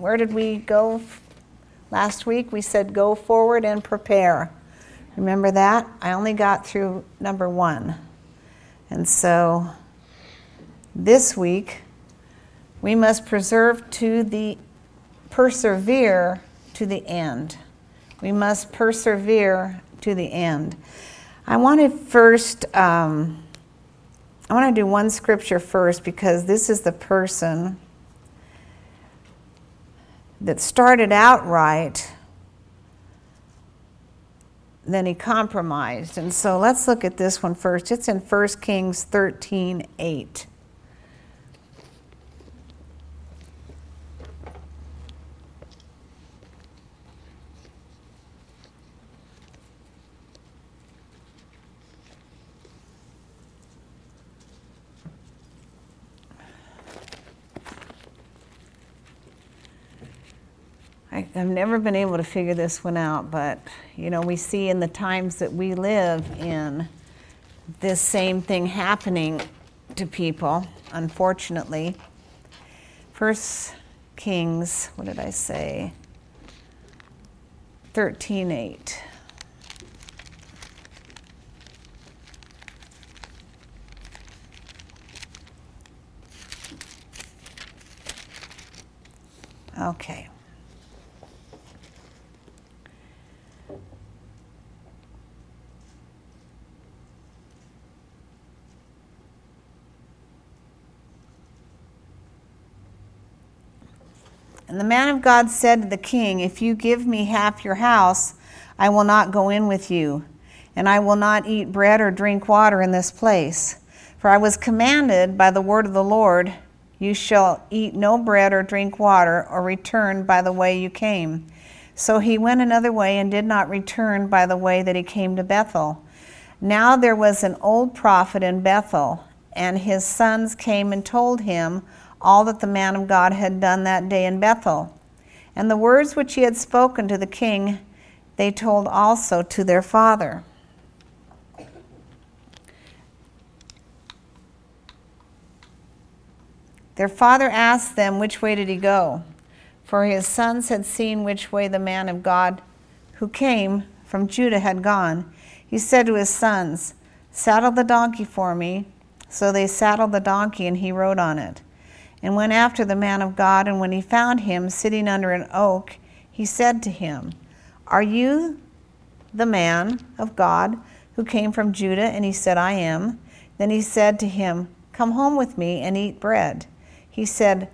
where did we go last week? We said go forward and prepare. Remember that? I only got through number one. And so this week, we must preserve to the persevere to the end. We must persevere to the end. I want to first, um, I want to do one scripture first because this is the person that started out right, then he compromised. And so let's look at this one first. It's in 1 Kings 13 8. I, have never been able to figure this one out, but you know, we see in the times that we live in this same thing happening to people, unfortunately. First Kings, what did I say? 13:8. Okay. And the man of God said to the king, If you give me half your house, I will not go in with you, and I will not eat bread or drink water in this place. For I was commanded by the word of the Lord, You shall eat no bread or drink water, or return by the way you came. So he went another way and did not return by the way that he came to Bethel. Now there was an old prophet in Bethel, and his sons came and told him all that the man of God had done that day in Bethel. And the words which he had spoken to the king, they told also to their father. Their father asked them, Which way did he go? For his sons had seen which way the man of God who came from Judah had gone. He said to his sons, Saddle the donkey for me. So they saddled the donkey, and he rode on it and went after the man of God. And when he found him sitting under an oak, he said to him, Are you the man of God who came from Judah? And he said, I am. Then he said to him, Come home with me and eat bread. He said,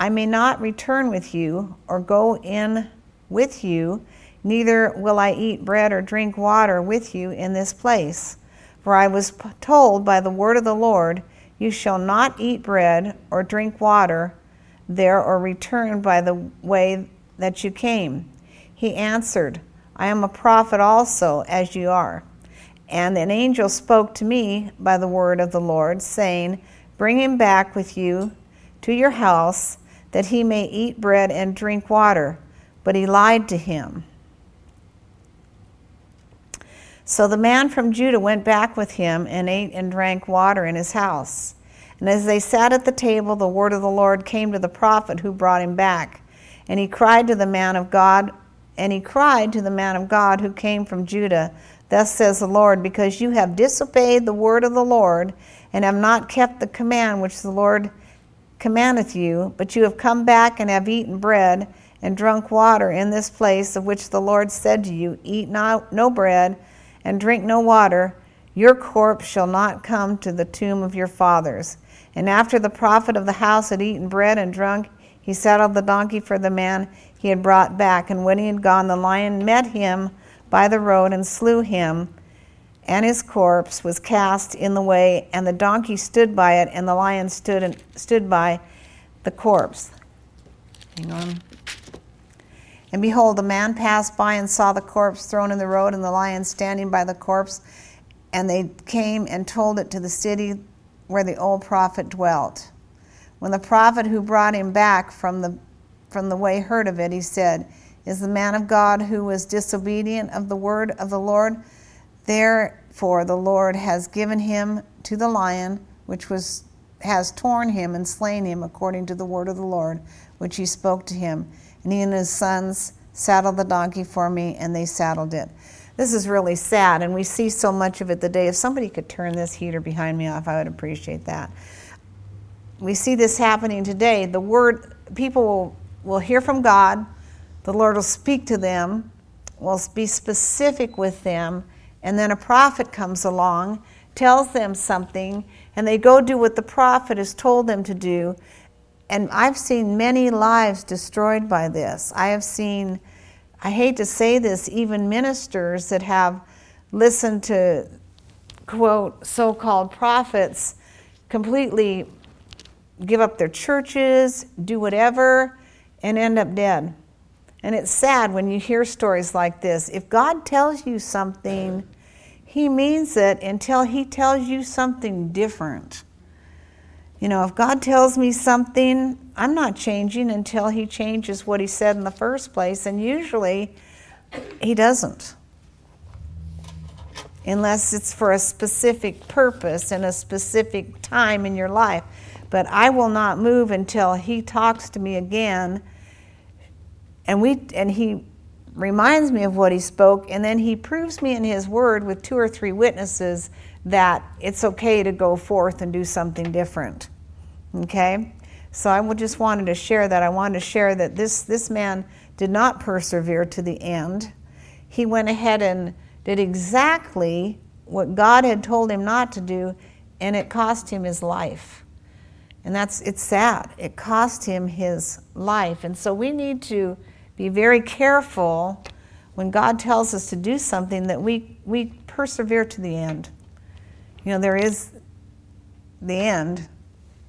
I may not return with you or go in with you, neither will I eat bread or drink water with you in this place. For I was told by the word of the Lord, you shall not eat bread or drink water there or return by the way that you came. He answered, I am a prophet also, as you are. And an angel spoke to me by the word of the Lord, saying, Bring him back with you to your house, that he may eat bread and drink water. But he lied to him. So the man from Judah went back with him and ate and drank water in his house. And as they sat at the table, the word of the Lord came to the prophet who brought him back. And he cried to the man of God, and he cried to the man of God who came from Judah, Thus says the Lord, because you have disobeyed the word of the Lord, and have not kept the command which the Lord commandeth you, but you have come back and have eaten bread and drunk water in this place of which the Lord said to you, Eat not, no bread and drink no water. Your corpse shall not come to the tomb of your fathers. And after the prophet of the house had eaten bread and drunk, he saddled the donkey for the man he had brought back. And when he had gone, the lion met him by the road and slew him, and his corpse was cast in the way, and the donkey stood by it, and the lion stood and stood by the corpse. Hang on. And behold, a man passed by and saw the corpse thrown in the road and the lion standing by the corpse. And they came and told it to the city where the old prophet dwelt. When the prophet who brought him back from the, from the way heard of it, he said, Is the man of God who was disobedient of the word of the Lord? Therefore, the Lord has given him to the lion, which was has torn him and slain him according to the word of the Lord, which he spoke to him. His sons saddled the donkey for me, and they saddled it. This is really sad, and we see so much of it today. If somebody could turn this heater behind me off, I would appreciate that. We see this happening today. The word, people will, will hear from God, the Lord will speak to them, will be specific with them, and then a prophet comes along, tells them something, and they go do what the prophet has told them to do. And I've seen many lives destroyed by this. I have seen I hate to say this, even ministers that have listened to, quote, so called prophets completely give up their churches, do whatever, and end up dead. And it's sad when you hear stories like this. If God tells you something, He means it until He tells you something different. You know, if God tells me something, I'm not changing until He changes what He said in the first place, and usually He doesn't. Unless it's for a specific purpose and a specific time in your life. But I will not move until He talks to me again, and we and He reminds me of what He spoke, and then He proves me in His Word with two or three witnesses that it's okay to go forth and do something different. Okay? So I just wanted to share that. I wanted to share that this, this man did not persevere to the end. He went ahead and did exactly what God had told him not to do, and it cost him his life. And that's it's sad. It cost him his life. And so we need to be very careful when God tells us to do something that we, we persevere to the end. You know, there is the end,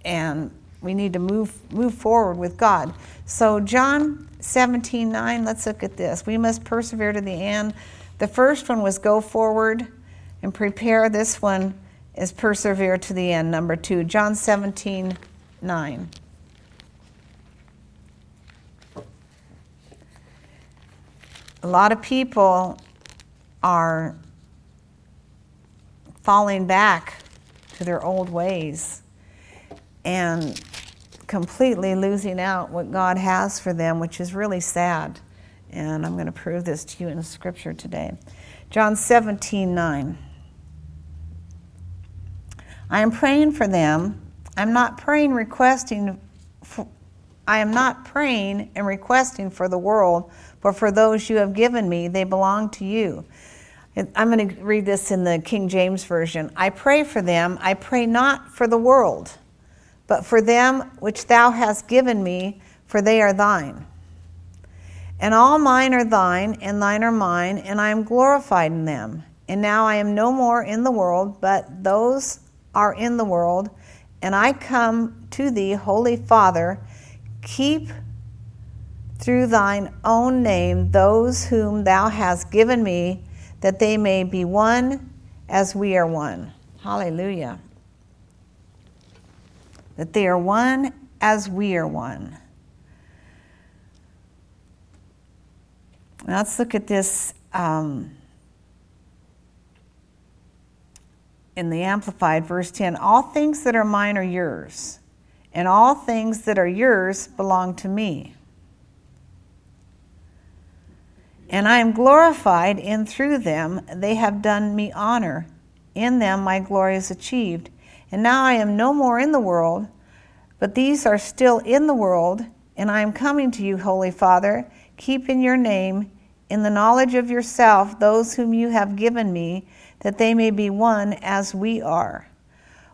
and we need to move move forward with God. So John 17, 9, let's look at this. We must persevere to the end. The first one was go forward and prepare. This one is persevere to the end, number two. John 17, 9. A lot of people are falling back to their old ways and completely losing out what God has for them, which is really sad. And I'm going to prove this to you in Scripture today. John 17, 9. I am praying for them. I'm not praying, requesting. For, I am not praying and requesting for the world, but for those you have given me. They belong to you. I'm going to read this in the King James Version. I pray for them. I pray not for the world, but for them which thou hast given me, for they are thine. And all mine are thine, and thine are mine, and I am glorified in them. And now I am no more in the world, but those are in the world, and I come to thee, Holy Father, keep through thine own name those whom thou hast given me that they may be one as we are one. Hallelujah. That they are one as we are one. Now let's look at this um, in the Amplified, verse 10. All things that are mine are yours, and all things that are yours belong to me and I am glorified in through them. They have done me honor. In them my glory is achieved. And now I am no more in the world, but these are still in the world, and I am coming to you, Holy Father. Keep in your name, in the knowledge of yourself, those whom you have given me, that they may be one as we are.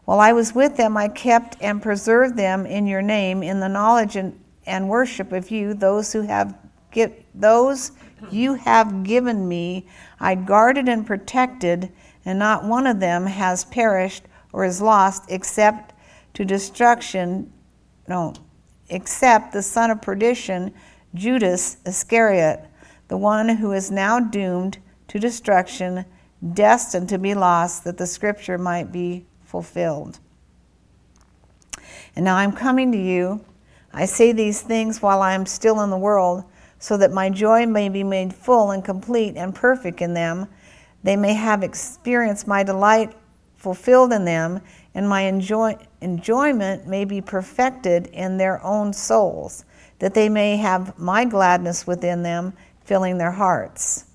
While I was with them, I kept and preserved them in your name, in the knowledge and, and worship of you, those who have get those you have given me, I guarded and protected, and not one of them has perished or is lost except to destruction, no, except the son of perdition, Judas Iscariot, the one who is now doomed to destruction, destined to be lost, that the scripture might be fulfilled. And now I'm coming to you. I say these things while I am still in the world so that my joy may be made full and complete and perfect in them. They may have experienced my delight fulfilled in them, and my enjoy, enjoyment may be perfected in their own souls, that they may have my gladness within them, filling their hearts.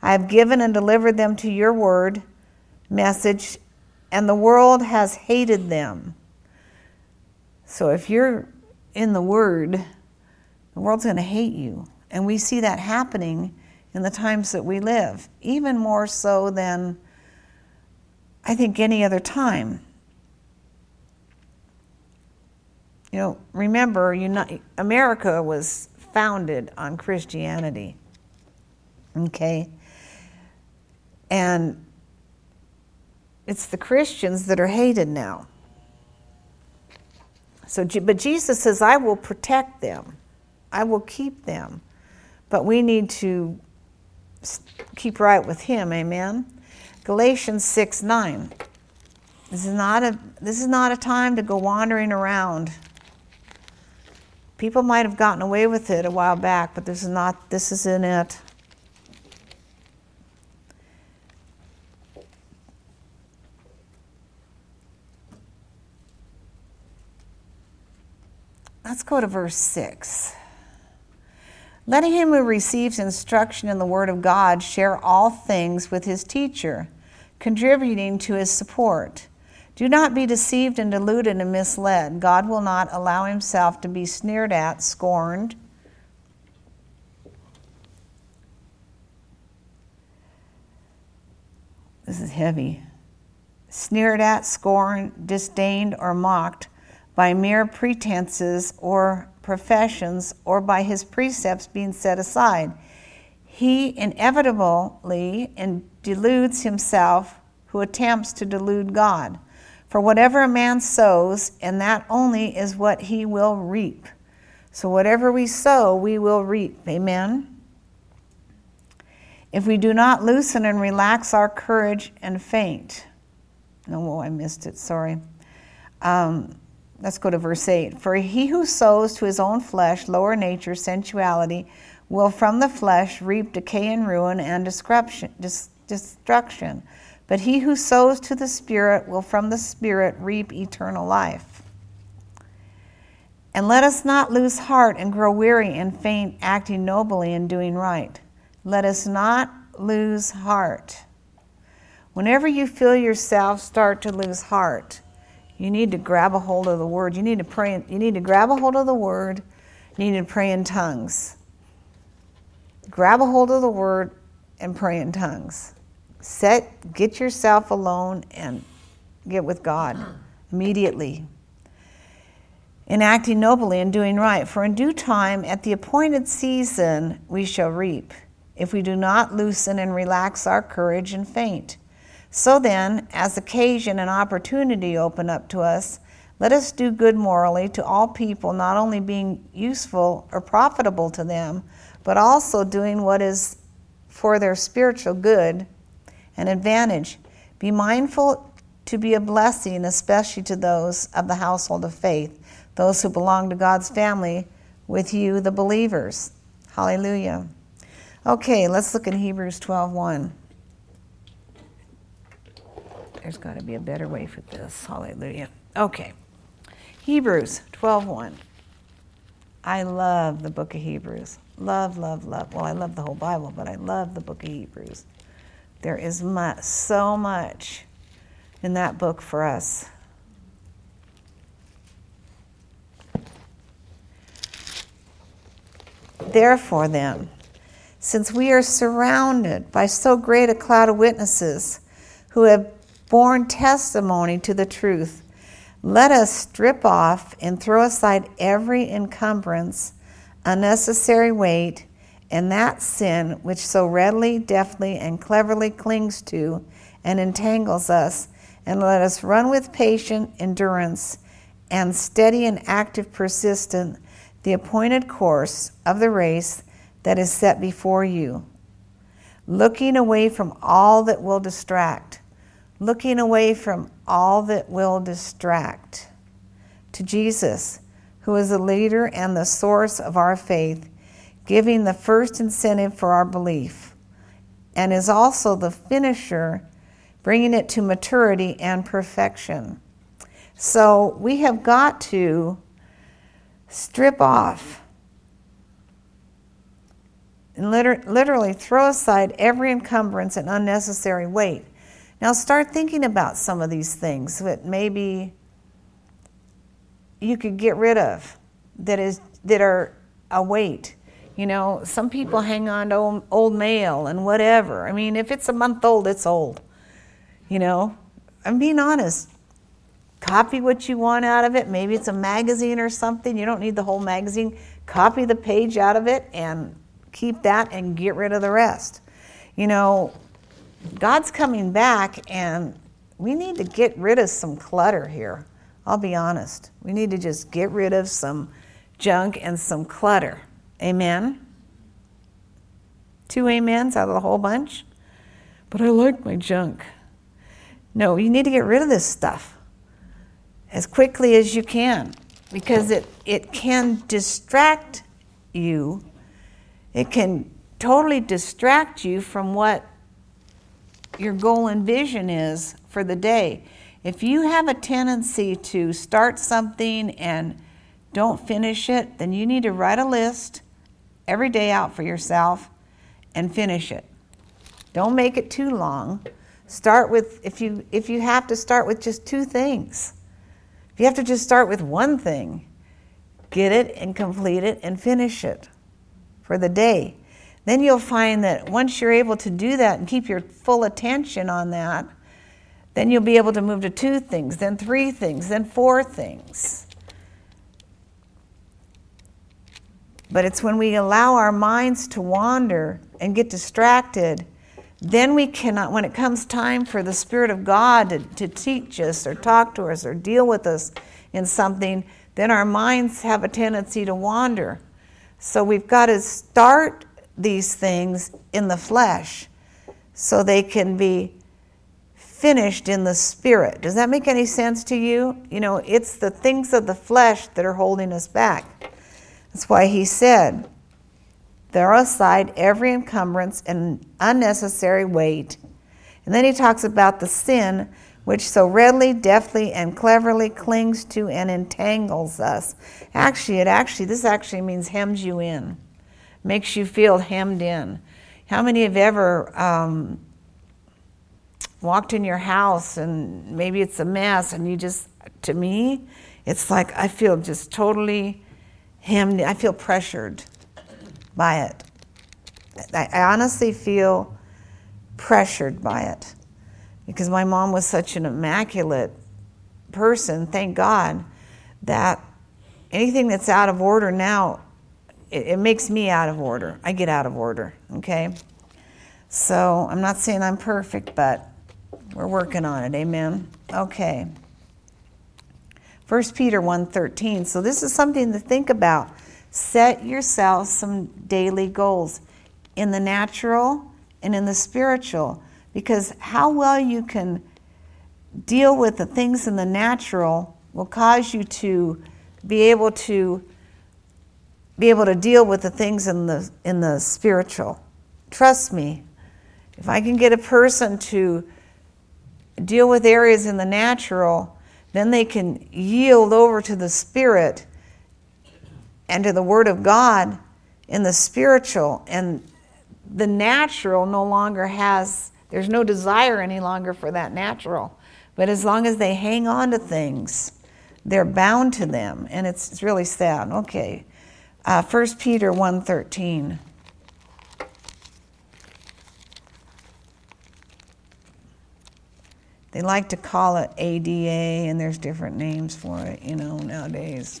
I have given and delivered them to your word, message, and the world has hated them. So if you're in the word, the world's going to hate you. And we see that happening in the times that we live, even more so than I think any other time. You know, remember, America was founded on Christianity. Okay? And it's the Christians that are hated now. So, but Jesus says, I will protect them, I will keep them. But we need to keep right with Him, amen? Galatians 6 9. This is, not a, this is not a time to go wandering around. People might have gotten away with it a while back, but this is not, this isn't it. Let's go to verse 6. Let him who receives instruction in the Word of God share all things with his teacher, contributing to his support. Do not be deceived and deluded and misled. God will not allow himself to be sneered at, scorned. This is heavy. Sneered at, scorned, disdained, or mocked by mere pretenses or professions or by his precepts being set aside. He inevitably deludes himself who attempts to delude God. For whatever a man sows, and that only is what he will reap. So whatever we sow, we will reap. Amen? If we do not loosen and relax our courage and faint. No, oh, I missed it, sorry. Um, Let's go to verse 8. For he who sows to his own flesh lower nature, sensuality, will from the flesh reap decay and ruin and destruction. But he who sows to the Spirit will from the Spirit reap eternal life. And let us not lose heart and grow weary and faint, acting nobly and doing right. Let us not lose heart. Whenever you feel yourself start to lose heart, you need to grab a hold of the word. You need to pray. You need to grab a hold of the word. You need to pray in tongues. Grab a hold of the word and pray in tongues. Set, get yourself alone and get with God immediately. In acting nobly and doing right, for in due time, at the appointed season, we shall reap, if we do not loosen and relax our courage and faint. So then, as occasion and opportunity open up to us, let us do good morally to all people, not only being useful or profitable to them, but also doing what is for their spiritual good and advantage. Be mindful to be a blessing, especially to those of the household of faith, those who belong to God's family with you, the believers. Hallelujah. Okay, let's look at Hebrews 12 1. There's got to be a better way for this. Hallelujah. Okay. Hebrews 12:1. I love the book of Hebrews. Love, love, love. Well, I love the whole Bible, but I love the book of Hebrews. There is much, so much in that book for us. Therefore, then, since we are surrounded by so great a cloud of witnesses who have borne testimony to the truth. Let us strip off and throw aside every encumbrance, unnecessary weight, and that sin which so readily, deftly, and cleverly clings to and entangles us, and let us run with patient endurance and steady and active persistence the appointed course of the race that is set before you, looking away from all that will distract looking away from all that will distract to Jesus, who is the leader and the source of our faith, giving the first incentive for our belief, and is also the finisher, bringing it to maturity and perfection. So we have got to strip off and literally throw aside every encumbrance and unnecessary weight. Now start thinking about some of these things that maybe you could get rid of that is that are a weight. You know, some people hang on to old, old mail and whatever. I mean, if it's a month old, it's old. You know, I'm being honest. Copy what you want out of it. Maybe it's a magazine or something. You don't need the whole magazine. Copy the page out of it and keep that and get rid of the rest. You know, God's coming back and we need to get rid of some clutter here. I'll be honest. We need to just get rid of some junk and some clutter. Amen? Two amens out of the whole bunch? But I like my junk. No, you need to get rid of this stuff as quickly as you can because it, it can distract you. It can totally distract you from what your goal and vision is for the day. If you have a tendency to start something and don't finish it, then you need to write a list every day out for yourself and finish it. Don't make it too long. Start with if you if you have to start with just two things. If you have to just start with one thing, get it and complete it and finish it for the day. Then you'll find that once you're able to do that and keep your full attention on that, then you'll be able to move to two things, then three things, then four things. But it's when we allow our minds to wander and get distracted, then we cannot, when it comes time for the Spirit of God to, to teach us or talk to us or deal with us in something, then our minds have a tendency to wander. So we've got to start these things in the flesh so they can be finished in the spirit. Does that make any sense to you? You know, it's the things of the flesh that are holding us back. That's why he said, throw aside every encumbrance and unnecessary weight. And then he talks about the sin which so readily, deftly, and cleverly clings to and entangles us. Actually, it actually, this actually means hems you in, makes you feel hemmed in. How many have ever um, walked in your house and maybe it's a mess and you just, to me, it's like I feel just totally hemmed, in. I feel pressured by it. I honestly feel pressured by it because my mom was such an immaculate person, thank God, that anything that's out of order now, it, it makes me out of order. I get out of order, okay? So I'm not saying I'm perfect, but we're working on it. Amen. Okay. 1 Peter 1:13. So this is something to think about. Set yourself some daily goals in the natural and in the spiritual because how well you can deal with the things in the natural will cause you to be able to be able to deal with the things in the in the spiritual. Trust me. If I can get a person to deal with areas in the natural, then they can yield over to the Spirit and to the Word of God in the spiritual. And the natural no longer has, there's no desire any longer for that natural. But as long as they hang on to things, they're bound to them. And it's, it's really sad. Okay. Uh, 1 Peter 1.13. They like to call it ADA, and there's different names for it, you know, nowadays.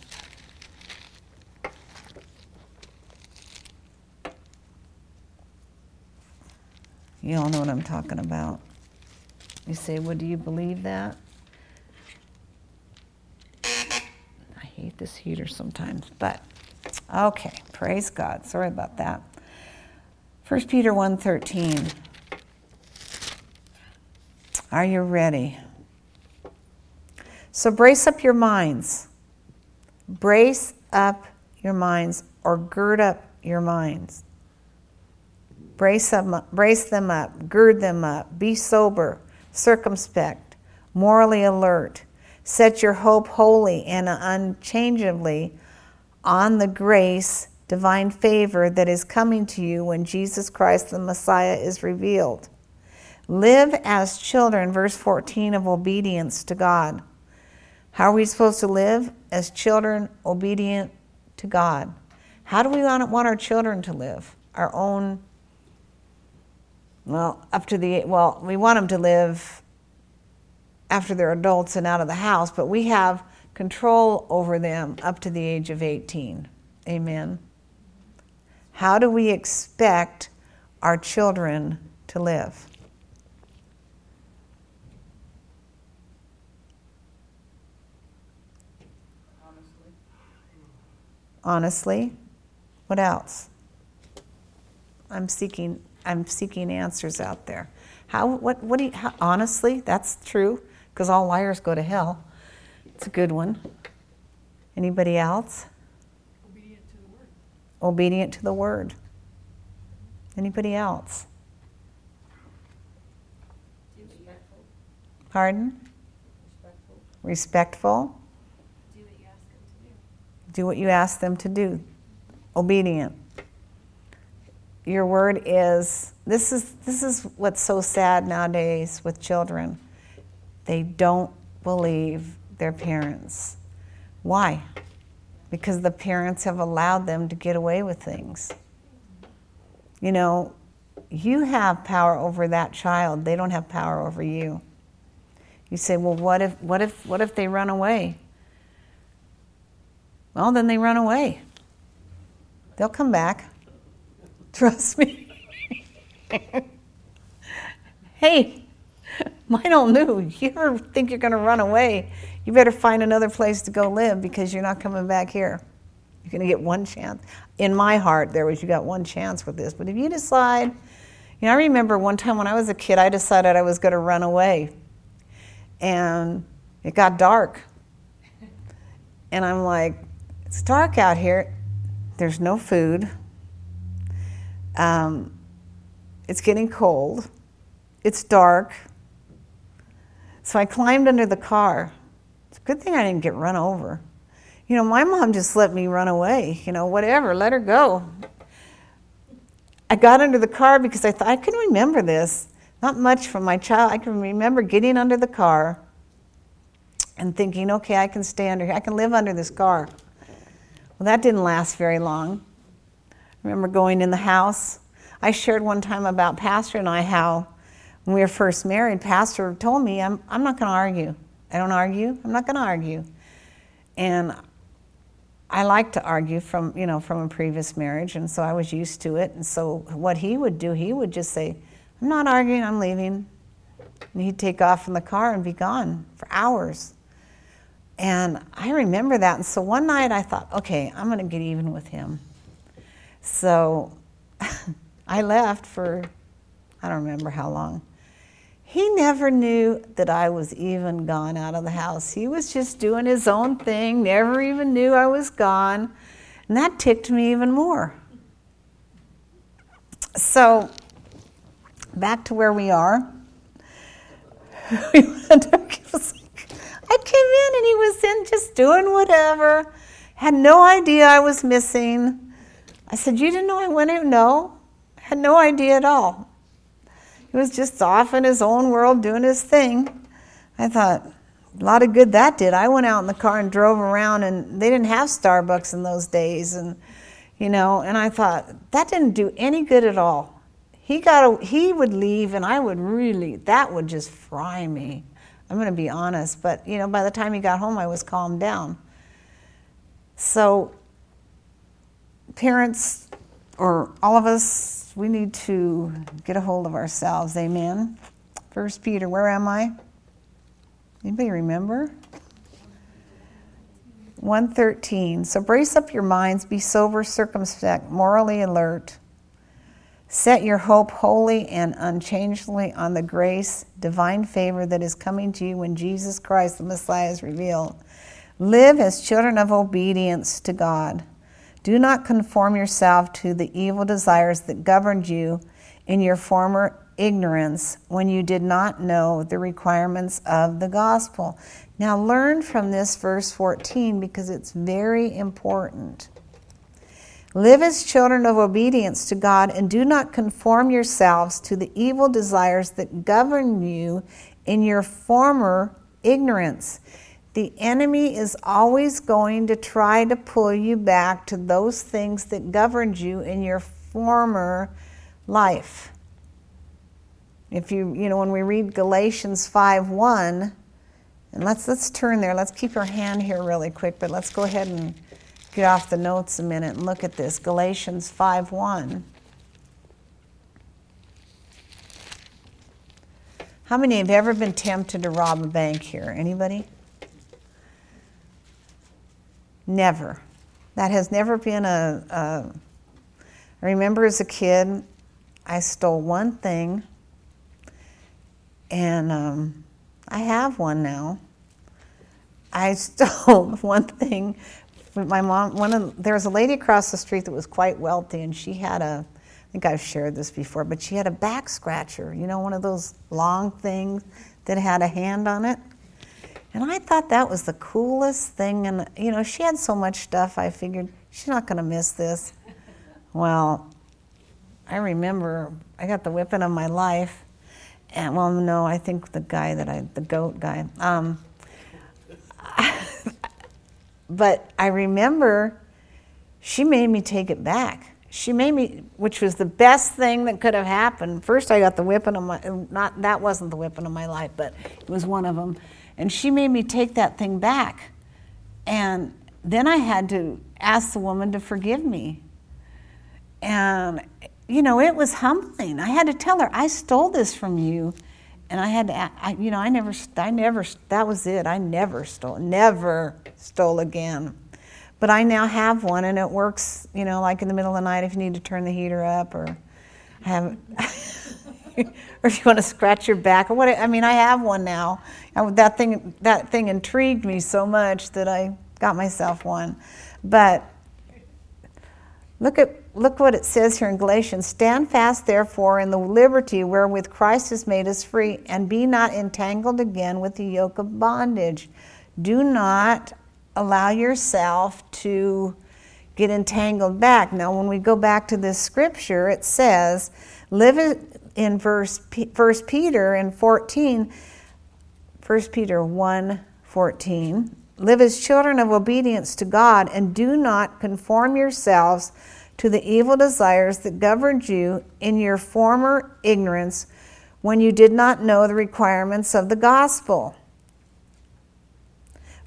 You all know what I'm talking about. You say, well, do you believe that? I hate this heater sometimes, but okay, praise God. Sorry about that. 1 Peter 1.13. Are you ready? So brace up your minds. Brace up your minds or gird up your minds. Brace them, up, brace them up, gird them up, be sober, circumspect, morally alert. Set your hope wholly and unchangeably on the grace, divine favor that is coming to you when Jesus Christ the Messiah is revealed. Live as children, verse 14, of obedience to God. How are we supposed to live? As children obedient to God. How do we want, our children to live? Our own, well, up to the, well, we want them to live after they're adults and out of the house, but we have control over them up to the age of 18. Amen. How do we expect our children to live? honestly. What else? I'm seeking I'm seeking answers out there. How what what do you how, honestly? That's true because all liars go to hell. It's a good one. Anybody else? Obedient to the word. Obedient to the word. Anybody else? Respectful. Pardon? Respectful. Respectful do what you ask them to do. Obedient. Your word is this is this is what's so sad nowadays with children. They don't believe their parents. Why? Because the parents have allowed them to get away with things. You know, you have power over that child. They don't have power over you. You say, "Well, what if what if what if they run away?" Well, then they run away. They'll come back. Trust me. hey, all new. You ever think you're going to run away? You better find another place to go live because you're not coming back here. You're going to get one chance. In my heart, there was you got one chance with this. But if you decide, you know, I remember one time when I was a kid, I decided I was going to run away. And it got dark. And I'm like, it's dark out here. There's no food. Um, it's getting cold. It's dark. So I climbed under the car. It's a good thing I didn't get run over. You know, my mom just let me run away. You know, whatever, let her go. I got under the car because I thought I can remember this. Not much from my child. I can remember getting under the car and thinking, okay, I can stay under here. I can live under this car. Well, that didn't last very long. I remember going in the house. I shared one time about Pastor and I how when we were first married, Pastor told me, I'm, I'm not going to argue. I don't argue. I'm not going to argue. And I like to argue from, you know, from a previous marriage, and so I was used to it. And so what he would do, he would just say, I'm not arguing, I'm leaving. And he'd take off in the car and be gone for hours. And I remember that. And so one night I thought, okay, I'm going to get even with him. So I left for, I don't remember how long. He never knew that I was even gone out of the house. He was just doing his own thing, never even knew I was gone. And that ticked me even more. So, back to where we are. I came in and he was in just doing whatever. Had no idea I was missing. I said, You didn't know I went in? No. Had no idea at all. He was just off in his own world doing his thing. I thought, a lot of good that did. I went out in the car and drove around, and they didn't have Starbucks in those days, and you know. And I thought that didn't do any good at all. He got a, he would leave, and I would really that would just fry me. I'm going to be honest, but you know, by the time he got home, I was calmed down. So, parents, or all of us, we need to get a hold of ourselves. Amen. First Peter, where am I? Anybody remember? 113. So brace up your minds, be sober, circumspect, morally alert. Set your hope wholly and unchangeably on the grace, divine favor that is coming to you when Jesus Christ, the Messiah, is revealed. Live as children of obedience to God. Do not conform yourself to the evil desires that governed you in your former ignorance when you did not know the requirements of the gospel. Now, learn from this verse 14 because it's very important. Live as children of obedience to God and do not conform yourselves to the evil desires that govern you in your former ignorance. The enemy is always going to try to pull you back to those things that governed you in your former life. If you, you know, when we read Galatians 5 1, and let's let's turn there. Let's keep our hand here really quick, but let's go ahead and get off the notes a minute and look at this. Galatians 5 1. How many have ever been tempted to rob a bank here? Anybody? Never. That has never been a, a. I remember as a kid, I stole one thing, and um, I have one now. I stole one thing. My mom, one of there was a lady across the street that was quite wealthy, and she had a. I think I've shared this before, but she had a back scratcher. You know, one of those long things that had a hand on it. And I thought that was the coolest thing. And, you know, she had so much stuff, I figured she's not going to miss this. Well, I remember I got the whipping of my life. And, well, no, I think the guy that I, the goat guy. Um, but I remember she made me take it back. She made me, which was the best thing that could have happened. First, I got the whipping of my, not, that wasn't the whipping of my life, but it was one of them. And she made me take that thing back. And then I had to ask the woman to forgive me. And, you know, it was humbling. I had to tell her, I stole this from you. And I had to, I, you know, I never, I never, that was it. I never stole, never stole again. But I now have one and it works, you know, like in the middle of the night if you need to turn the heater up or have. Or if you want to scratch your back or what I mean I have one now. that thing that thing intrigued me so much that I got myself one. But look at look what it says here in Galatians, stand fast therefore in the liberty wherewith Christ has made us free and be not entangled again with the yoke of bondage. Do not allow yourself to get entangled back. Now when we go back to this scripture it says live in verse First Peter in 14, 1 Peter 1 14, live as children of obedience to God and do not conform yourselves to the evil desires that governed you in your former ignorance when you did not know the requirements of the gospel.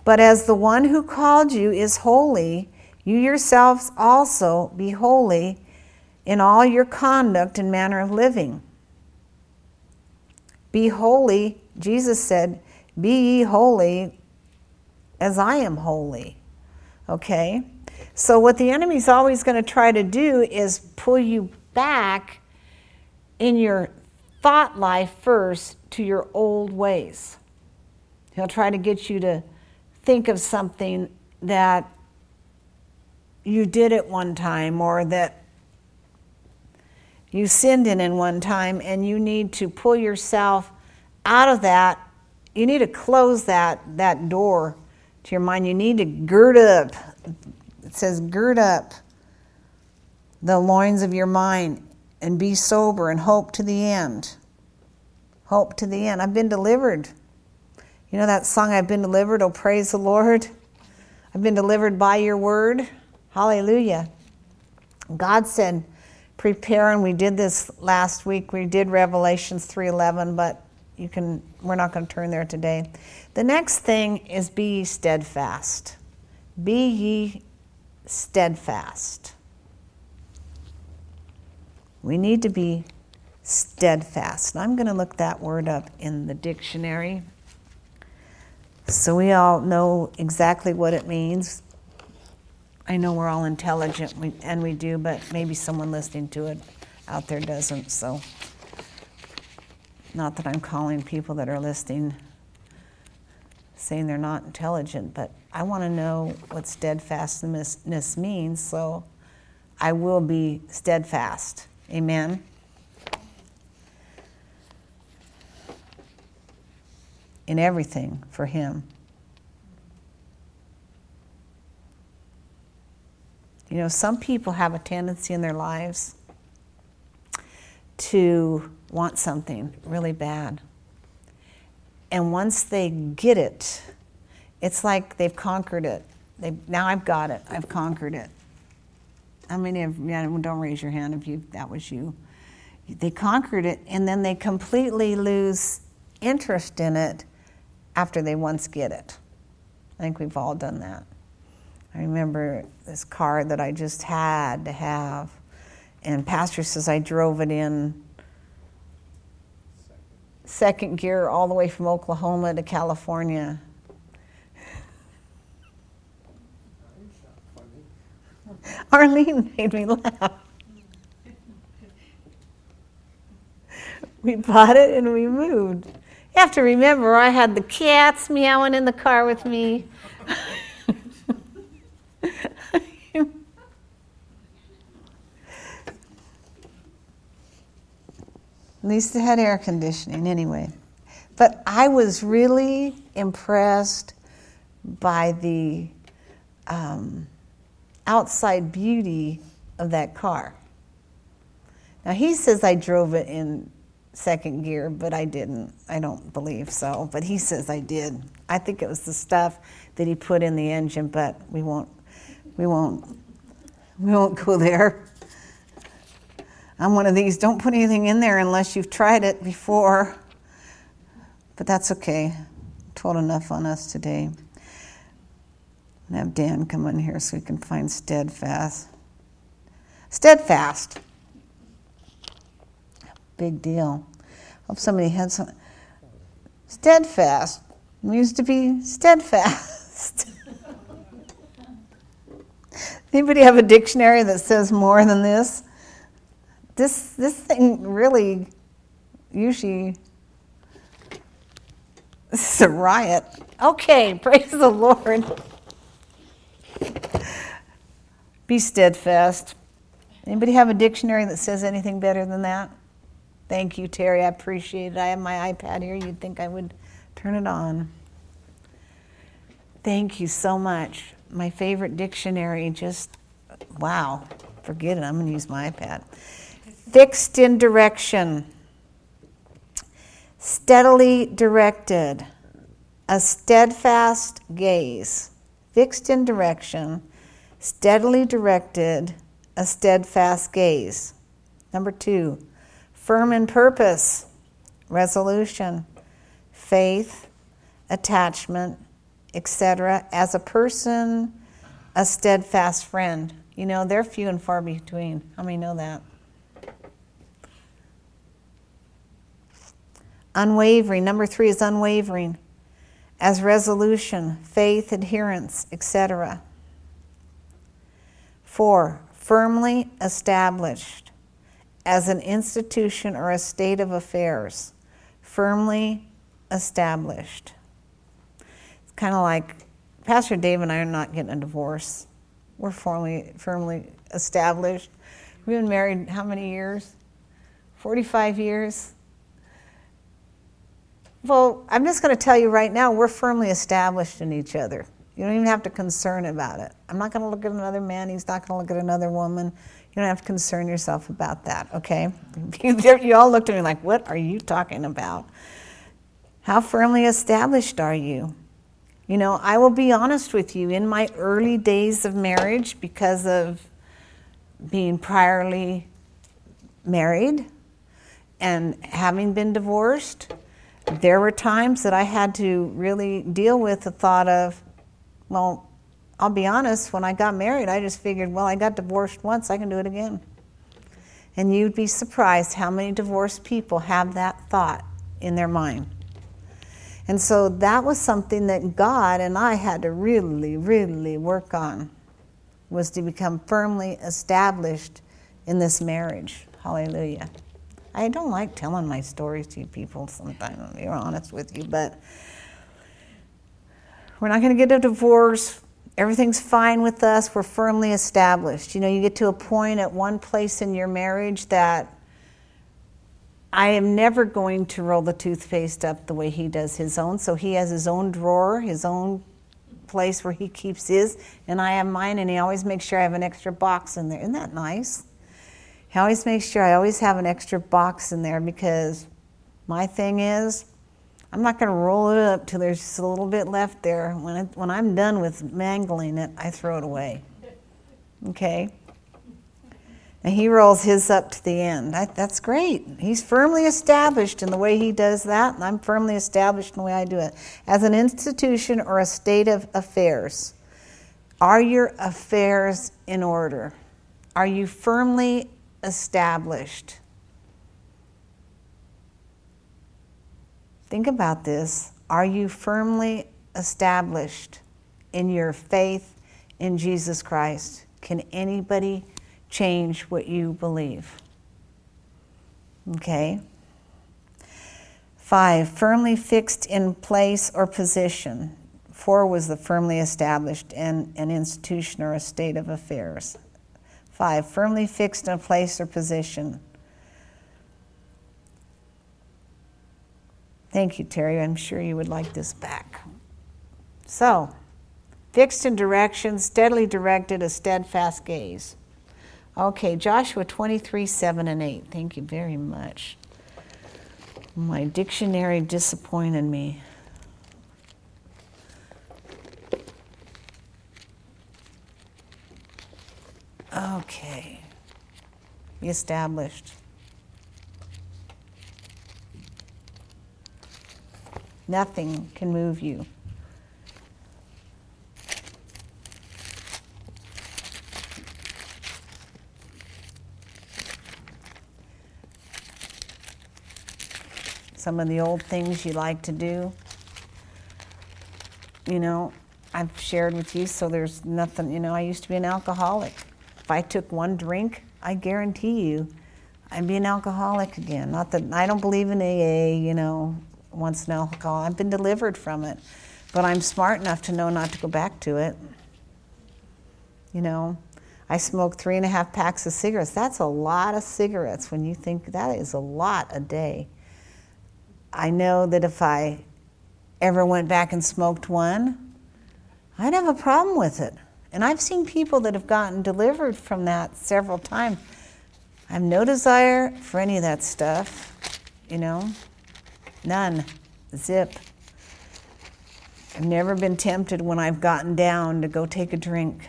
But as the one who called you is holy, you yourselves also be holy in all your conduct and manner of living be holy, Jesus said, Be ye holy as I am holy. Okay? So, what the enemy's always going to try to do is pull you back in your thought life first to your old ways. He'll try to get you to think of something that you did at one time or that you sinned in in one time and you need to pull yourself out of that. You need to close that that door to your mind. You need to gird up. It says gird up the loins of your mind and be sober and hope to the end. Hope to the end. I've been delivered. You know that song i've been delivered? Oh praise the lord. I've been delivered by your word. Hallelujah. God said prepare and we did this last week. We did revelations 3.11 but you can we're not going to turn there today. The next thing is be ye steadfast. Be ye steadfast. We need to be steadfast. I'm going to look that word up in the dictionary so we all know exactly what it means I know we're all intelligent and we do, but maybe someone listening to it out there doesn't. So, not that I'm calling people that are listening saying they're not intelligent, but I want to know what steadfastness means. So, I will be steadfast. Amen. In everything for Him. You know, some people have a tendency in their lives to want something really bad. And once they get it, it's like they've conquered it. They, now I've got it. I've conquered it. How many of yeah, don't raise your hand if you that was you. They conquered it and then they completely lose interest in it after they once get it. I think we've all done that. I remember this car that I just had to have, and Pastor says I drove it in second gear all the way from Oklahoma to California. Arlene made me laugh. We bought it and we moved. You have to remember, I had the cats meowing in the car with me. least it had air conditioning anyway. But I was really impressed by the um, outside beauty of that car. Now he says I drove it in second gear, but I didn't. I don't believe so, but he says I did. I think it was the stuff that he put in the engine, but we won't we won't we won't go there. I'm one of these, don't put anything in there unless you've tried it before. But that's okay. Told enough on us today. And have Dan come in here so we can find steadfast. Steadfast. Big deal. Hope somebody had some. Steadfast Used to be steadfast. Anybody have a dictionary that says more than this? This this thing really usually this is a riot. Okay, praise the Lord. Be steadfast. Anybody have a dictionary that says anything better than that? Thank you, Terry. I appreciate it. I have my iPad here. You'd think I would turn it on. Thank you so much my favorite dictionary just, wow, forget it, I'm going to use my iPad. Fixed in direction, steadily directed, a steadfast gaze. Fixed in direction, steadily directed, a steadfast gaze. Number two, firm in purpose, resolution, faith, attachment, etc., as a person, a steadfast friend. You know, they're few and far between. How many know that? Unwavering. Number three is unwavering. As resolution, faith, adherence, etc. Four, firmly established as an institution or a state of affairs. Firmly established It's kind of like Pastor Dave and I are not getting a divorce. We're firmly, firmly established. We've been married how many years? 45 years. Well, I'm just going to tell you right now, we're firmly established in each other. You don't even have to concern about it. I'm not going to look at another man. He's not going to look at another woman. You don't have to concern yourself about that, okay? you all looked at me like, what are you talking about? How firmly established are you? You know, I will be honest with you, in my early days of marriage, because of being priorly married and having been divorced, there were times that I had to really deal with the thought of, well, I'll be honest, when I got married, I just figured, well, I got divorced once, I can do it again. And you'd be surprised how many divorced people have that thought in their mind. And so that was something that God and I had to really, really work on, was to become firmly established in this marriage. Hallelujah. I don't like telling my stories to people sometimes, I'll be honest with you, but we're not going to get a divorce. Everything's fine with us. We're firmly established. You know, you get to a point at one place in your marriage that I am never going to roll the toothpaste up the way he does his own. So he has his own drawer, his own place where he keeps his, and I have mine, and he always makes sure I have an extra box in there. Isn't that nice? He always make sure I always have an extra box in there because my thing is, I'm not going to roll it up till there's just a little bit left there. When, it, when I'm done with mangling it, I throw it away. Okay? And he rolls his up to the end. I, that's great. He's firmly established in the way he does that, and I'm firmly established in the way I do it. As an institution or a state of affairs, are your affairs in order? Are you firmly established? Think about this. Are you firmly established in your faith in Jesus Christ? Can anybody change what you believe. Okay? Five, firmly fixed in place or position. Four was the firmly established in an institution or a state of affairs. Five, firmly fixed in a place or position. Thank you, Terry. I'm sure you would like this back. So, fixed in direction, steadily directed, a steadfast gaze. Okay, Joshua 23, 7 and 8. Thank you very much. My dictionary disappointed me. Okay. Be established. Nothing can move you. some of the old things you like to do. You know, I've shared with you, so there's nothing, you know, I used to be an alcoholic. If I took one drink, I guarantee you I'd be an alcoholic again. Not that I don't believe in AA, you know, once an alcohol. I've been delivered from it, but I'm smart enough to know not to go back to it. You know, I smoke three and a half packs of cigarettes. That's a lot of cigarettes when you think that is a lot a day. I know that if I ever went back and smoked one, I'd have a problem with it. And I've seen people that have gotten delivered from that several times. I have no desire for any of that stuff, you know, none, zip. I've never been tempted when I've gotten down to go take a drink.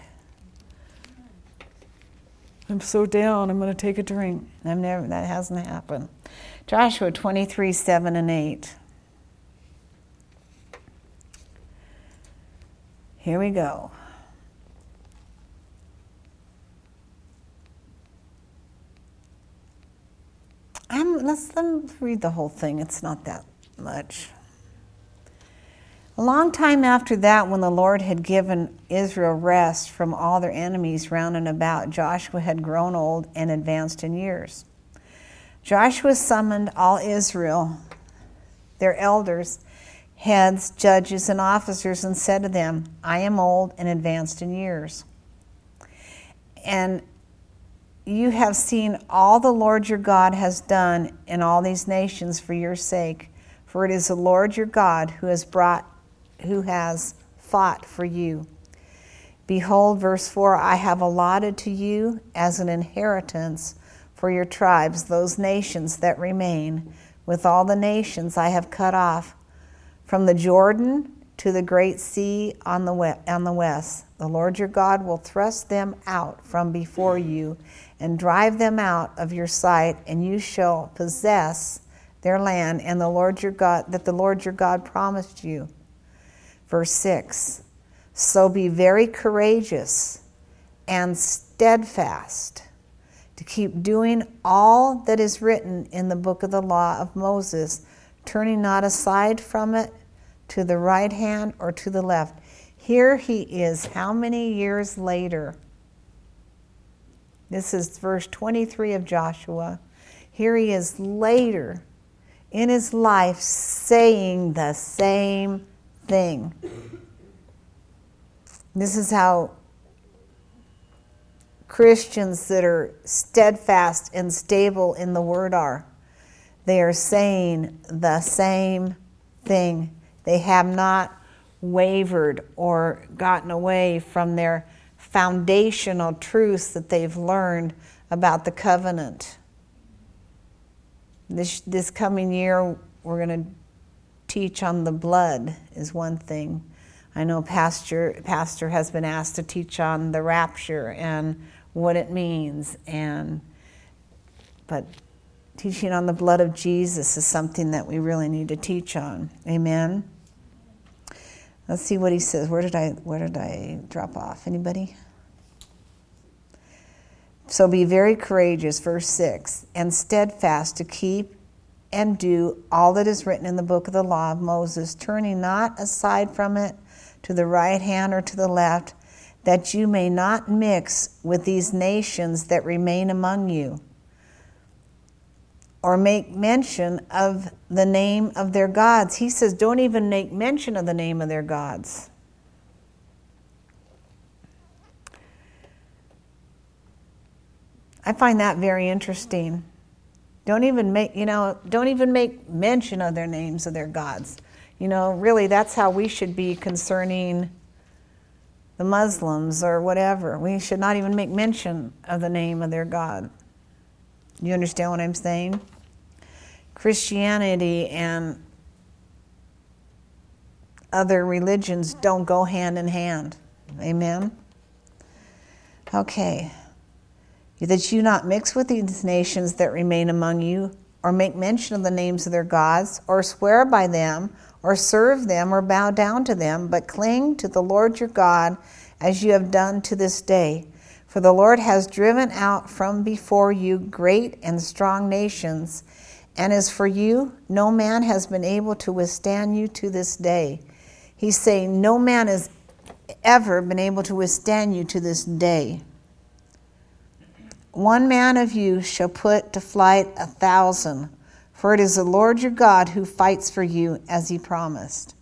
I'm so down, I'm going to take a drink. I've never, that hasn't happened. Joshua 23 7 and 8. Here we go. I'm, let's, let's read the whole thing. It's not that much. A long time after that, when the Lord had given Israel rest from all their enemies round and about, Joshua had grown old and advanced in years. Joshua summoned all Israel, their elders, heads, judges, and officers, and said to them, I am old and advanced in years. And you have seen all the Lord your God has done in all these nations for your sake, for it is the Lord your God who has brought who has fought for you. Behold, verse 4 I have allotted to you as an inheritance for your tribes, those nations that remain, with all the nations I have cut off, from the Jordan to the great sea on the, on the west. The Lord your God will thrust them out from before you and drive them out of your sight, and you shall possess their land and the Lord your God that the Lord your God promised you. Verse 6. So be very courageous and steadfast to keep doing all that is written in the book of the law of Moses, turning not aside from it to the right hand or to the left. Here he is, how many years later? This is verse 23 of Joshua. Here he is later in his life saying the same thing. This is how Christians that are steadfast and stable in the Word are. They are saying the same thing. They have not wavered or gotten away from their foundational truths that they've learned about the covenant. This, this coming year, we're going to teach on the blood, is one thing. I know pastor pastor has been asked to teach on the rapture and what it means and but teaching on the blood of Jesus is something that we really need to teach on. Amen. Let's see what he says. Where did I where did I drop off? Anybody? So be very courageous, verse 6, and steadfast to keep and do all that is written in the book of the law of Moses, turning not aside from it to the right hand or to the left, that you may not mix with these nations that remain among you, or make mention of the name of their gods. He says, don't even make mention of the name of their gods. I find that very interesting. Don't even make, you know, don't even make mention of their names of their gods. You know, really, that's how we should be concerning the Muslims or whatever. We should not even make mention of the name of their God. You understand what I'm saying? Christianity and other religions don't go hand in hand. Amen? Okay. That you not mix with these nations that remain among you, or make mention of the names of their gods, or swear by them, or serve them or bow down to them, but cling to the Lord your God as you have done to this day. For the Lord has driven out from before you great and strong nations, and as for you, no man has been able to withstand you to this day. He's saying, No man has ever been able to withstand you to this day. One man of you shall put to flight a thousand for it is the Lord your God who fights for you as he promised.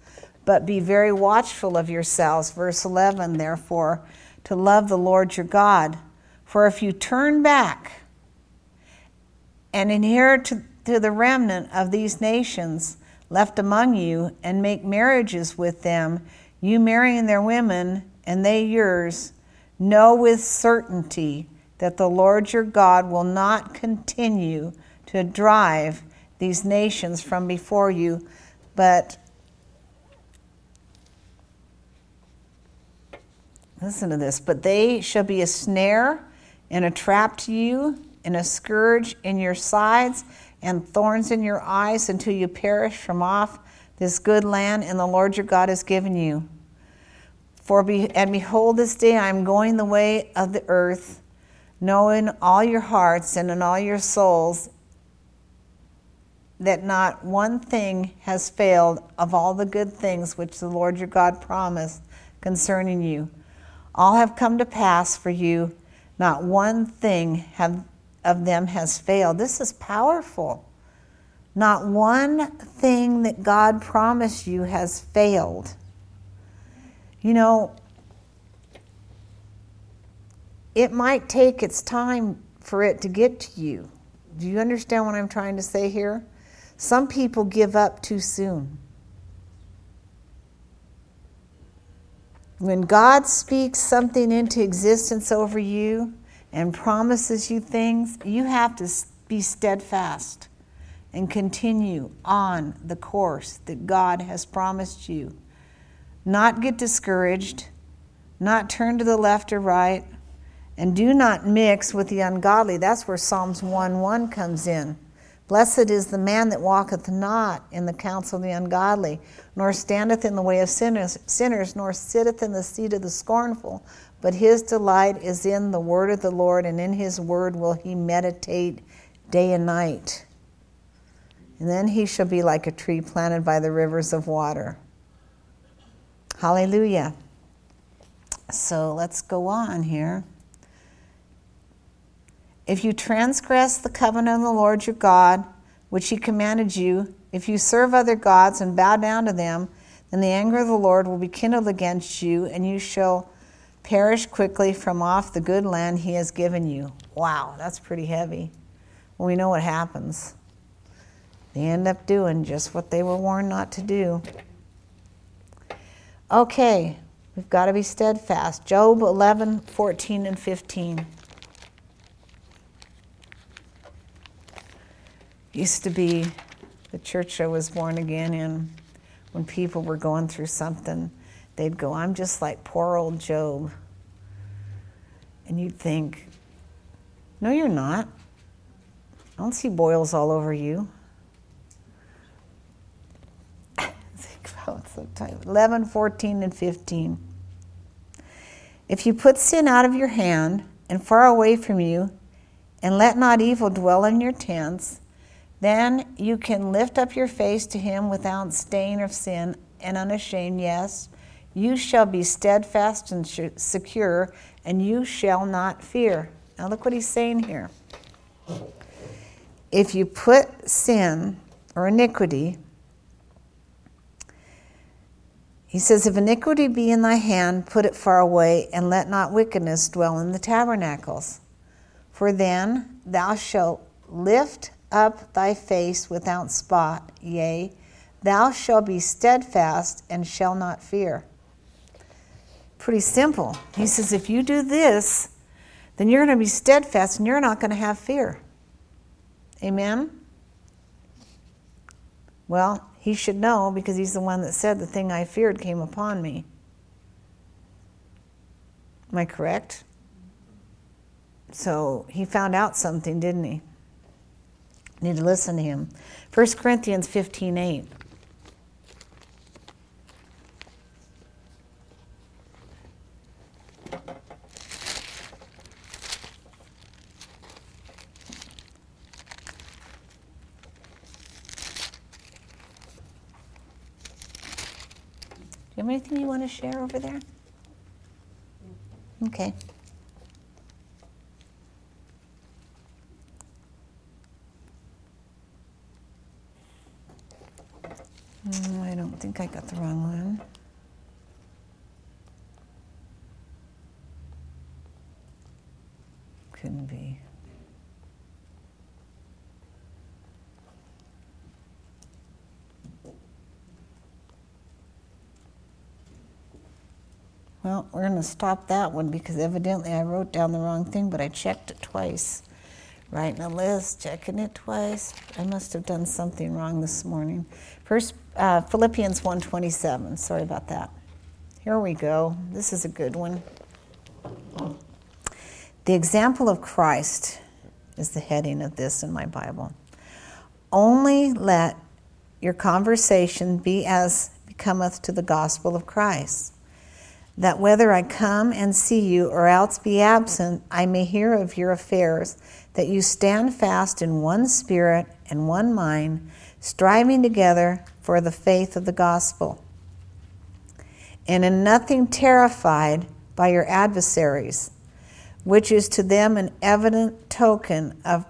But be very watchful of yourselves. Verse 11, therefore, to love the Lord your God. For if you turn back and inherit to, the remnant of these nations left among you and make marriages with them, you marrying their women and they yours, know with certainty that the Lord your God will not continue to drive these nations from before you, but listen to this, but they shall be a snare and a trap to you, and a scourge in your sides, and thorns in your eyes until you perish from off this good land and the Lord your God has given you. For be, and behold, this day I am going the way of the earth, knowing all your hearts and in all your souls that not one thing has failed of all the good things which the Lord your God promised concerning you. All have come to pass for you, not one thing have, of them has failed. This is powerful. Not one thing that God promised you has failed. You know, it might take its time for it to get to you. Do you understand what I'm trying to say here? Some people give up too soon. When God speaks something into existence over you and promises you things, you have to be steadfast and continue on the course that God has promised you. Not get discouraged, not turn to the left or right, and do not mix with the ungodly. That's where Psalms 1 1 comes in. Blessed is the man that walketh not in the counsel of the ungodly, nor standeth in the way of sinners, sinners, nor sitteth in the seat of the scornful. But his delight is in the word of the Lord, and in his word will he meditate day and night. And then he shall be like a tree planted by the rivers of water. Hallelujah. So let's go on here. If you transgress the covenant of the Lord your God, which he commanded you, if you serve other gods and bow down to them, then the anger of the Lord will be kindled against you, and you shall perish quickly from off the good land he has given you. Wow, that's pretty heavy. Well, we know what happens. They end up doing just what they were warned not to do. Okay, we've got to be steadfast. Job 11, 14, and 15. Used to be the church I was born again in, when people were going through something, they'd go, I'm just like poor old Job. And you'd think, No, you're not. I don't see boils all over you. think about sometime. 11, 14, and 15. If you put sin out of your hand and far away from you, and let not evil dwell in your tents, then you can lift up your face to him without stain of sin and unashamed. Yes, you shall be steadfast and secure, and you shall not fear. Now, look what he's saying here. If you put sin or iniquity, he says, If iniquity be in thy hand, put it far away, and let not wickedness dwell in the tabernacles. For then thou shalt lift up thy face without spot, yea, thou shalt be steadfast and shall not fear. Pretty simple. He says, if you do this, then you're going to be steadfast and you're not going to have fear. Amen? Well, he should know because he's the one that said, The thing I feared came upon me. Am I correct? So he found out something, didn't he? need to listen to him. 1 Corinthians 15 8. You have anything you want to share over there? Okay. Mm, I don't think I got the wrong one. Couldn't be. Well, we're going to stop that one because evidently I wrote down the wrong thing, but I checked it twice. Writing a list, checking it twice. I must have done something wrong this morning. First, uh, Philippians 1:27. Sorry about that. Here we go. This is a good one. The example of Christ is the heading of this in my Bible. Only let your conversation be as becometh to the gospel of Christ, that whether I come and see you or else be absent, I may hear of your affairs, that you stand fast in one spirit and one mind striving together for the faith of the gospel, and in nothing terrified by your adversaries, which is to them an evident token of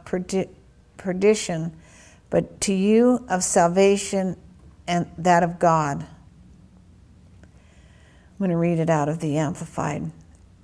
perdition, but to you of salvation and that of God. I'm going to read it out of the Amplified.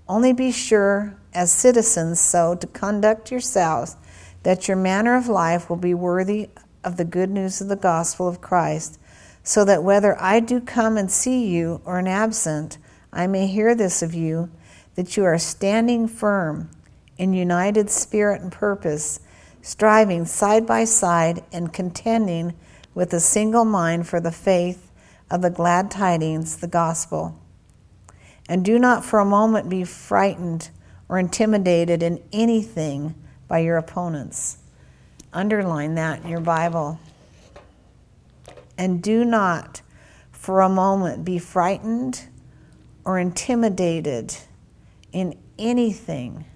Only be sure, as citizens, so to conduct yourselves that your manner of life will be worthy of the good news of the gospel of Christ, so that whether I do come and see you or am absent, I may hear this of you, that you are standing firm in united spirit and purpose, striving side by side and contending with a single mind for the faith of the glad tidings, the gospel. And do not for a moment be frightened or intimidated in anything by your opponents Underline that in your Bible. And do not for a moment be frightened or intimidated in anything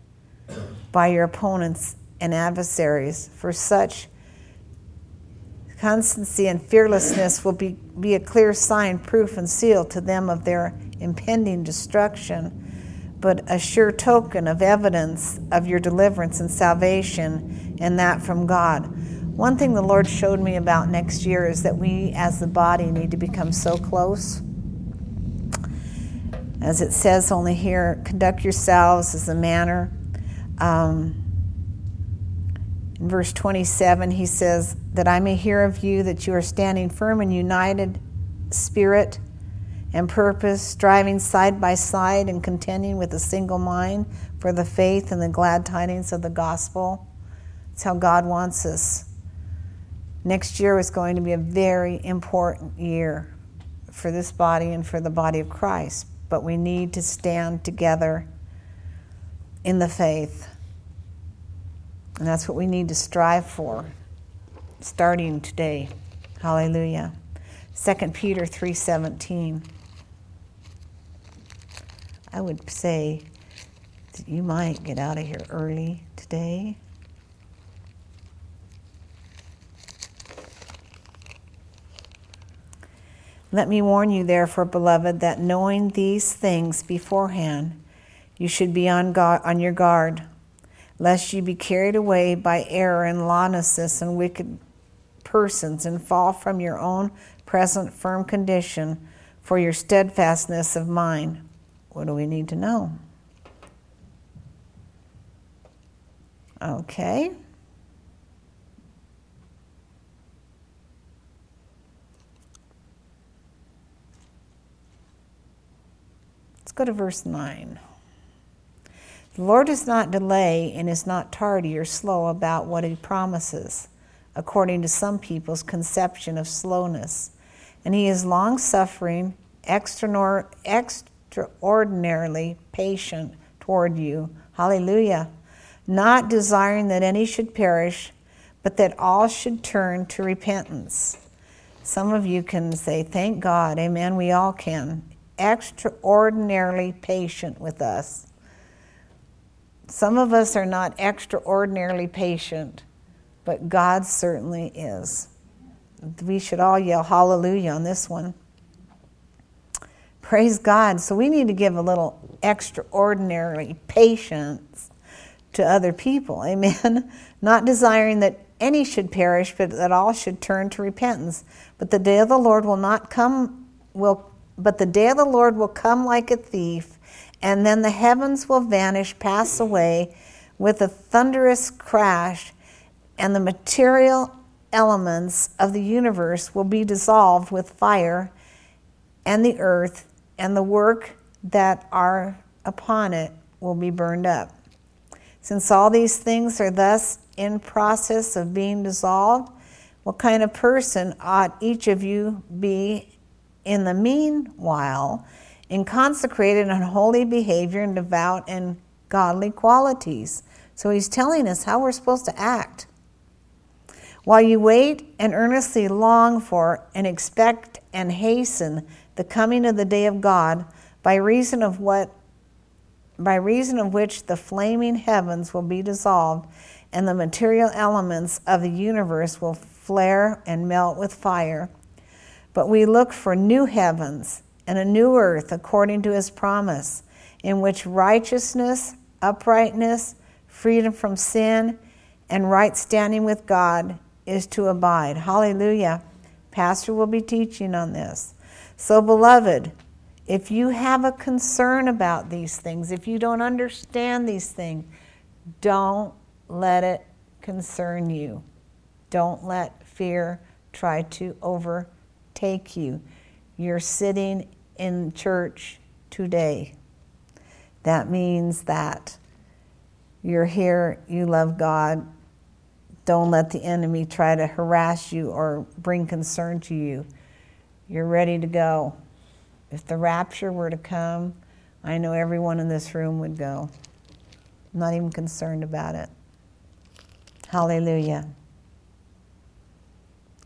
by your opponents and adversaries, for such constancy and fearlessness will be, be a clear sign, proof, and seal to them of their impending destruction but a sure token of evidence of your deliverance and salvation, and that from God. One thing the Lord showed me about next year is that we as the body need to become so close. As it says only here, conduct yourselves as a manner. Um, In verse 27, he says, That I may hear of you that you are standing firm and united spirit and purpose, striving side by side and contending with a single mind for the faith and the glad tidings of the gospel. It's how God wants us. Next year is going to be a very important year for this body and for the body of Christ, but we need to stand together in the faith. And that's what we need to strive for starting today. Hallelujah. 2 Peter 3:17. I would say that you might get out of here early today. Let me warn you, therefore, beloved, that knowing these things beforehand, you should be on, on your guard, lest you be carried away by error and lawlessness and wicked persons and fall from your own present firm condition for your steadfastness of mind. What do we need to know? Okay. Let's go to verse 9. The Lord does not delay and is not tardy or slow about what he promises, according to some people's conception of slowness. And he is long suffering, extraordinarily patient toward you. Hallelujah. Not desiring that any should perish, but that all should turn to repentance. Some of you can say, Thank God. Amen. We all can. Extraordinarily patient with us. Some of us are not extraordinarily patient, but God certainly is. We should all yell hallelujah on this one. Praise God. So we need to give a little extraordinary patience to other people. Amen. Not desiring that any should perish, but that all should turn to repentance. But the day of the Lord will not come will but the day of the Lord will come like a thief, and then the heavens will vanish, pass away with a thunderous crash, and the material elements of the universe will be dissolved with fire, and the earth and the work that are upon it will be burned up. Since all these things are thus in process of being dissolved, what kind of person ought each of you be in the meanwhile in consecrated and holy behavior and devout and godly qualities? So he's telling us how we're supposed to act. While you wait and earnestly long for and expect and hasten the coming of the day of God, by reason of what by reason of which the flaming heavens will be dissolved and the material elements of the universe will flare and melt with fire. But we look for new heavens and a new earth according to his promise, in which righteousness, uprightness, freedom from sin, and right standing with God is to abide. Hallelujah. Pastor will be teaching on this. So, beloved, if you have a concern about these things, if you don't understand these things, don't let it concern you. Don't let fear try to overtake you. You're sitting in church today. That means that you're here, you love God. Don't let the enemy try to harass you or bring concern to you. You're ready to go. If the rapture were to come, I know everyone in this room would go. I'm not even concerned about it. Hallelujah.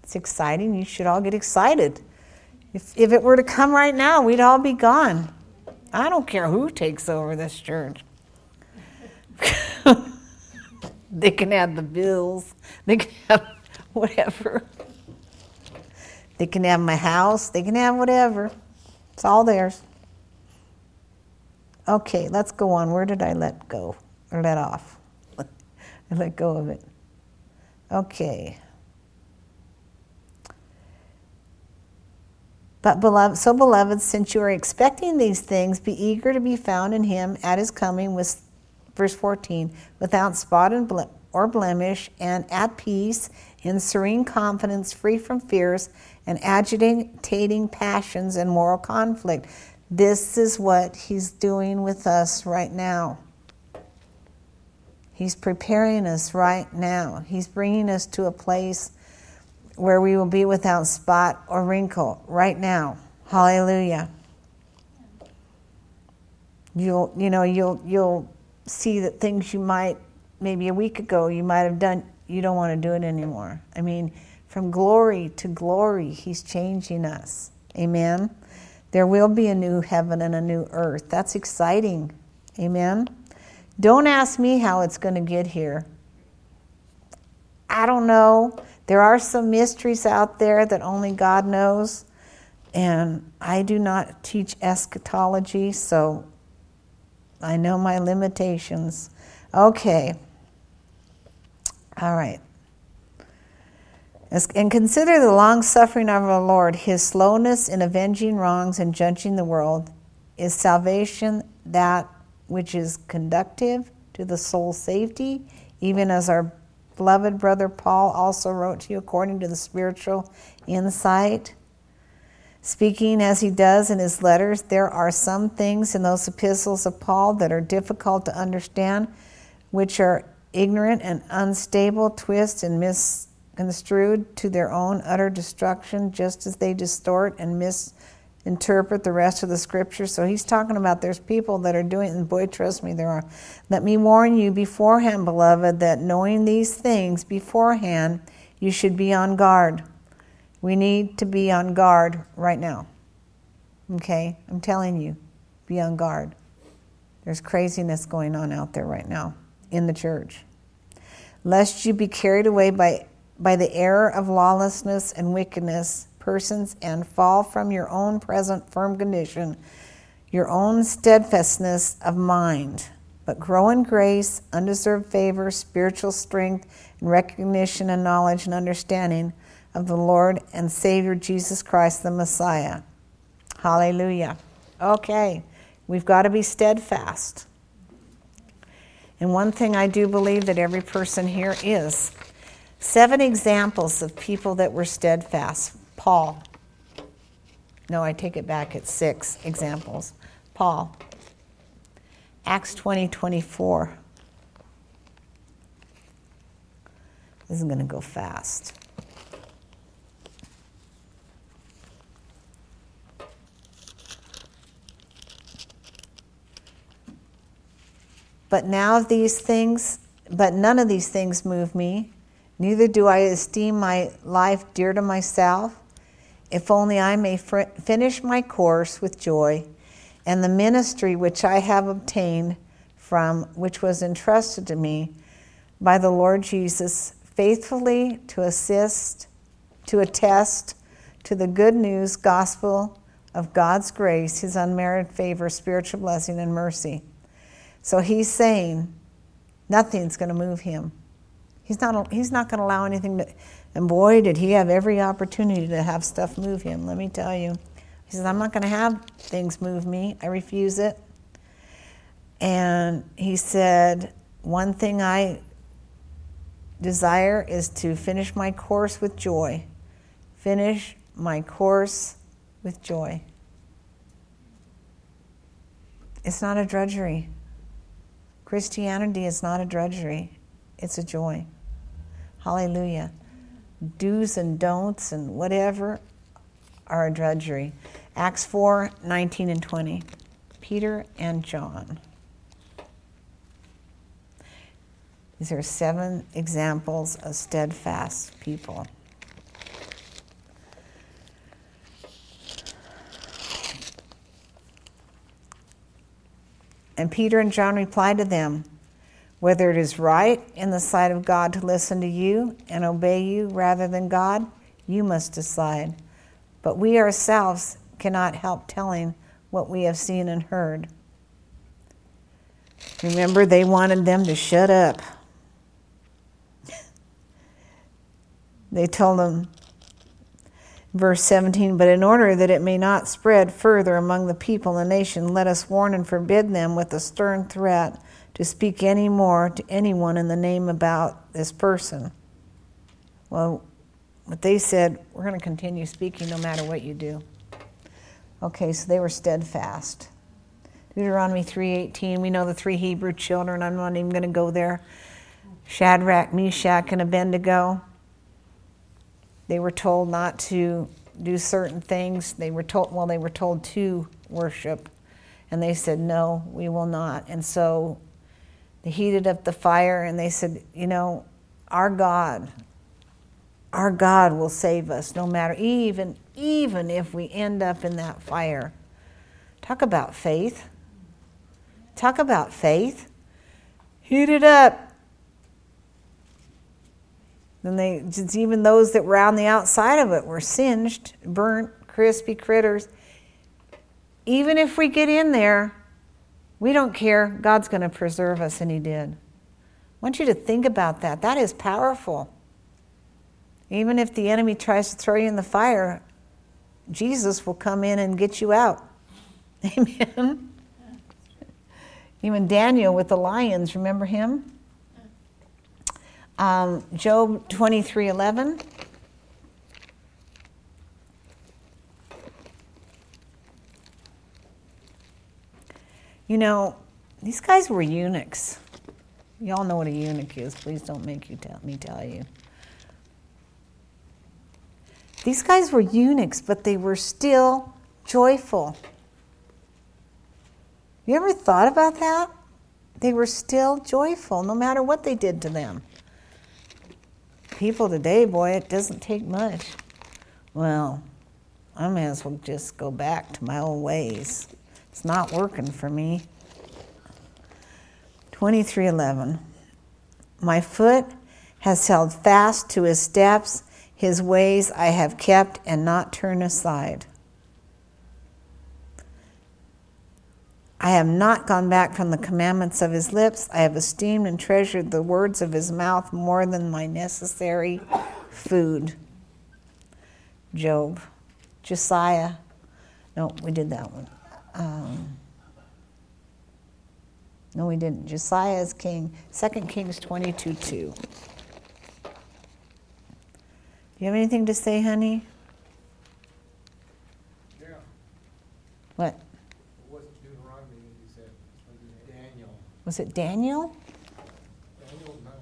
It's exciting. You should all get excited. If, if it were to come right now, we'd all be gone. I don't care who takes over this church. they can have the bills, they can have whatever. They can have my house, they can have whatever. It's all theirs. Okay, let's go on. Where did I let go or let off? I let go of it. Okay. But beloved, so beloved, since you are expecting these things, be eager to be found in him at his coming with verse 14, without spot and or blemish, and at peace, in serene confidence, free from fears and agitating passions and moral conflict. This is what He's doing with us right now. He's preparing us right now. He's bringing us to a place where we will be without spot or wrinkle right now. Hallelujah. You'll, you know, you'll, you'll see that things you might, maybe a week ago, you might have done, you don't want to do it anymore. I mean, from glory to glory, He's changing us. Amen. There will be a new heaven and a new earth. That's exciting. Amen. Don't ask me how it's going to get here. I don't know. There are some mysteries out there that only God knows. And I do not teach eschatology, so I know my limitations. Okay. All right. And consider the long suffering of our Lord. His slowness in avenging wrongs and judging the world is salvation that which is conductive to the soul's safety, even as our beloved brother Paul also wrote to you according to the spiritual insight. Speaking as he does in his letters, there are some things in those epistles of Paul that are difficult to understand, which are ignorant and unstable, twist and misconstrued to their own utter destruction, just as they distort and misinterpret the rest of the scriptures. So he's talking about there's people that are doing, and boy, trust me, there are. Let me warn you beforehand, beloved, that knowing these things beforehand, you should be on guard. We need to be on guard right now. Okay? I'm telling you, be on guard. There's craziness going on out there right now in the church. Lest you be carried away by, by the error of lawlessness and wickedness, persons, and fall from your own present firm condition, your own steadfastness of mind, but grow in grace, undeserved favor, spiritual strength, and recognition and knowledge and understanding of the Lord and Savior Jesus Christ, the Messiah. Hallelujah. Okay, we've got to be steadfast. And one thing I do believe that every person here is seven examples of people that were steadfast. Paul. No, I take it back. It's six examples. Paul. Acts 20 24. This is going to go fast. But now these things, but none of these things move me. Neither do I esteem my life dear to myself, if only I may fr- finish my course with joy and the ministry which I have obtained from which was entrusted to me by the Lord Jesus faithfully to assist, to attest to the good news gospel of God's grace, his unmerited favor, spiritual blessing, and mercy so he's saying nothing's going to move him. He's not, he's not going to allow anything to, and boy, did he have every opportunity to have stuff move him, let me tell you. He says, I'm not going to have things move me. I refuse it. And he said, One thing I desire is to finish my course with joy. Finish my course with joy. It's not a drudgery. Christianity is not a drudgery, it's a joy. Hallelujah. Do's and don'ts and whatever are a drudgery. Acts 4 19 and 20. Peter and John. These are seven examples of steadfast people. And Peter and John replied to them, Whether it is right in the sight of God to listen to you and obey you rather than God, you must decide. But we ourselves cannot help telling what we have seen and heard. Remember, they wanted them to shut up. They told them, Verse 17, but in order that it may not spread further among the people and nation, let us warn and forbid them with a stern threat to speak any more to anyone in the name about this person. Well, what they said, We're going to continue speaking no matter what you do. Okay, so they were steadfast. Deuteronomy 3:18, we know the three Hebrew children. I'm not even going to go there. Shadrach, Meshach, and Abednego. They were told not to do certain things. They were told, well, they were told to worship. And they said, no, we will not. And so they heated up the fire and they said, you know, our God, our God will save us no matter, even, even if we end up in that fire. Talk about faith. Talk about faith. Heat it up. Then they, even those that were on the outside of it were singed, burnt, crispy critters. Even if we get in there, we don't care. God's going to preserve us, and He did. I want you to think about that. That is powerful. Even if the enemy tries to throw you in the fire, Jesus will come in and get you out. Amen. Even Daniel with the lions, remember him? Um, Job 23 11. You know, these guys were eunuchs. Y'all know what a eunuch is. Please don't make you tell me tell you. These guys were eunuchs, but they were still joyful. You ever thought about that? They were still joyful no matter what they did to them people today, boy, it doesn't take much. Well, I may as well just go back to my old ways. It's not working for me. 2311. My foot has held fast to his steps, his ways I have kept and not turned aside. I have not gone back from the commandments of his lips. I have esteemed and treasured the words of his mouth more than my necessary food. Job. Josiah. No, we did that one. Um, no, we didn't. Josiah is king. 2 Kings 22 2. Do you have anything to say, honey? Yeah. What? Was it Daniel? Daniel, not, uh,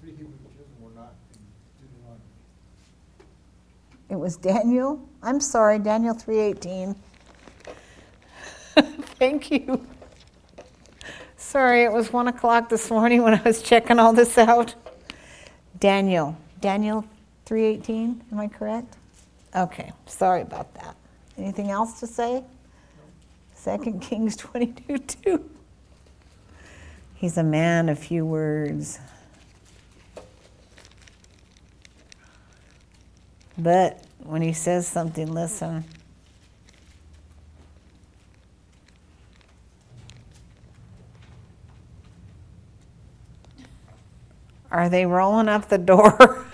three Hebrew children were not in Deuteronomy. It was Daniel? I'm sorry, Daniel 3:18. Thank you. Sorry, it was one o'clock this morning when I was checking all this out. Daniel, Daniel 3:18. Am I correct? Okay, sorry about that. Anything else to say? Second Kings 22 2. He's a man of few words. But when he says something, listen. Are they rolling up the door?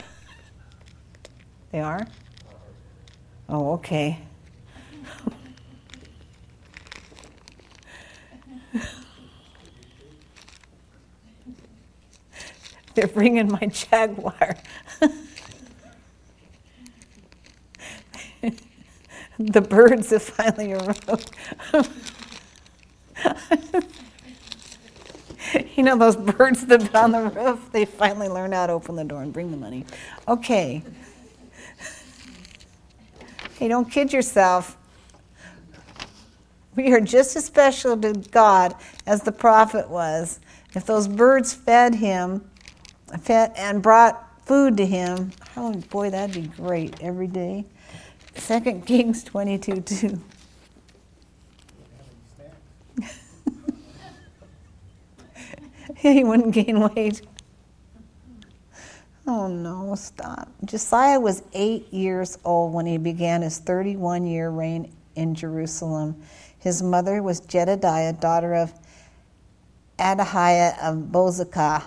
they are? Oh, okay. They're bringing my Jaguar. the birds have finally arrived. you know those birds that have on the roof? They finally learned how to open the door and bring the money. Okay. Hey, don't kid yourself. We are just as special to God as the prophet was. If those birds fed him, and brought food to him. Oh boy, that'd be great every day. Second Kings 22 2. he wouldn't gain weight. Oh no, stop. Josiah was eight years old when he began his 31 year reign in Jerusalem. His mother was Jedediah, daughter of Adahiah of Bozekah.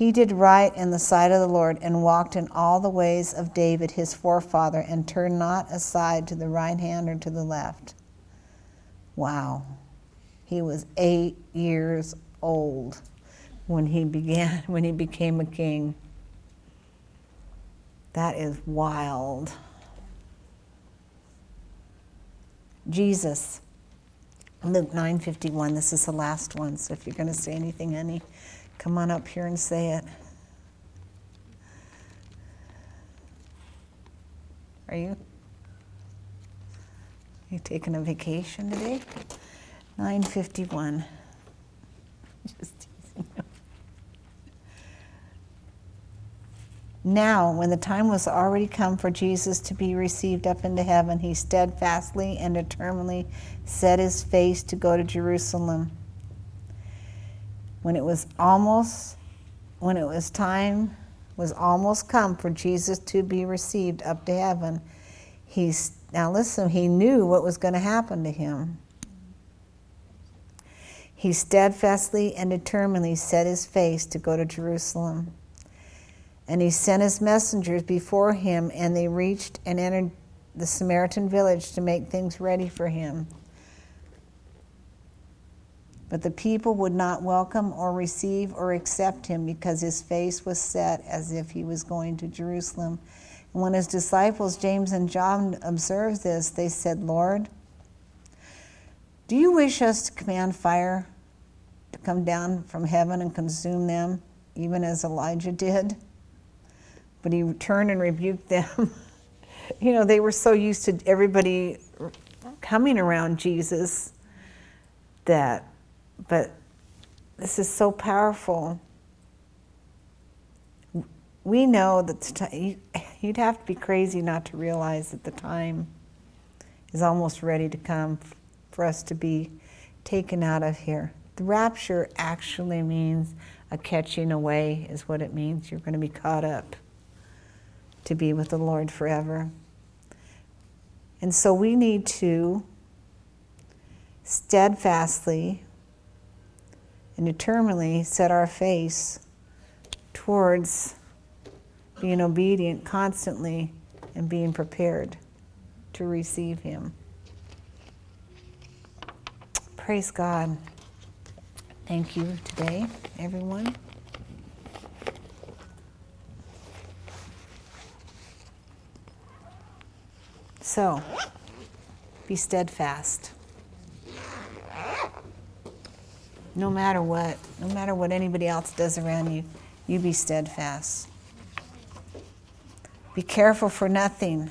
He did right in the sight of the Lord and walked in all the ways of David his forefather and turned not aside to the right hand or to the left. Wow. He was eight years old when he began when he became a king. That is wild. Jesus. Luke 9:51. This is the last one. So if you're going to say anything, honey, come on up here and say it. Are you? You taking a vacation today? 951. Just teasing. Now, when the time was already come for Jesus to be received up into heaven, he steadfastly and determinedly set his face to go to Jerusalem. When it was almost, when it was time was almost come for Jesus to be received up to heaven, he now listen, he knew what was going to happen to him. He steadfastly and determinedly set his face to go to Jerusalem. And he sent his messengers before him, and they reached and entered the Samaritan village to make things ready for him. But the people would not welcome or receive or accept him because his face was set as if he was going to Jerusalem. And when his disciples, James and John, observed this, they said, Lord, do you wish us to command fire to come down from heaven and consume them, even as Elijah did? But he turned and rebuked them. you know, they were so used to everybody coming around Jesus that, but this is so powerful we know that you'd have to be crazy not to realize that the time is almost ready to come for us to be taken out of here. The rapture actually means a catching away, is what it means. You're going to be caught up to be with the Lord forever. And so we need to steadfastly and determinedly set our face towards being obedient constantly and being prepared to receive Him. Praise God. Thank you today, everyone. So, be steadfast. No matter what, no matter what anybody else does around you, you be steadfast. Be careful for nothing,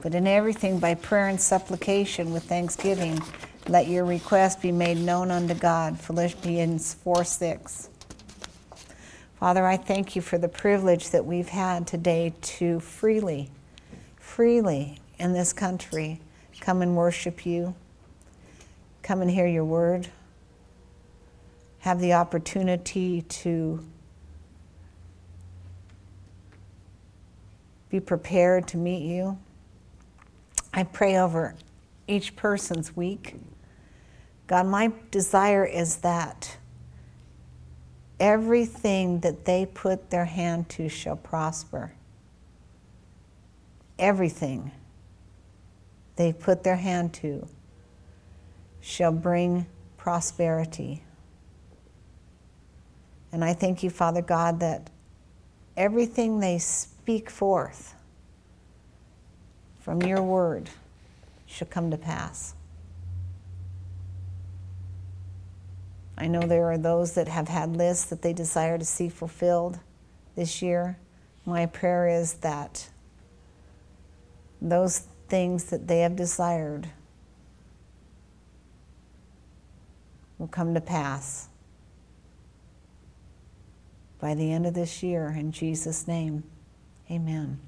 but in everything by prayer and supplication with thanksgiving, let your request be made known unto God. Philippians 4 6. Father, I thank you for the privilege that we've had today to freely, freely in this country come and worship you, come and hear your word, have the opportunity to be prepared to meet you. I pray over each person's week. God, my desire is that everything that they put their hand to shall prosper. Everything they put their hand to shall bring prosperity. And I thank you, Father God, that everything they speak forth from your word shall come to pass. I know there are those that have had lists that they desire to see fulfilled this year. My prayer is that those things that they have desired will come to pass by the end of this year in Jesus' name. Amen.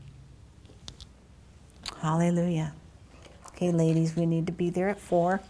Hallelujah. Okay, ladies, we need to be there at four.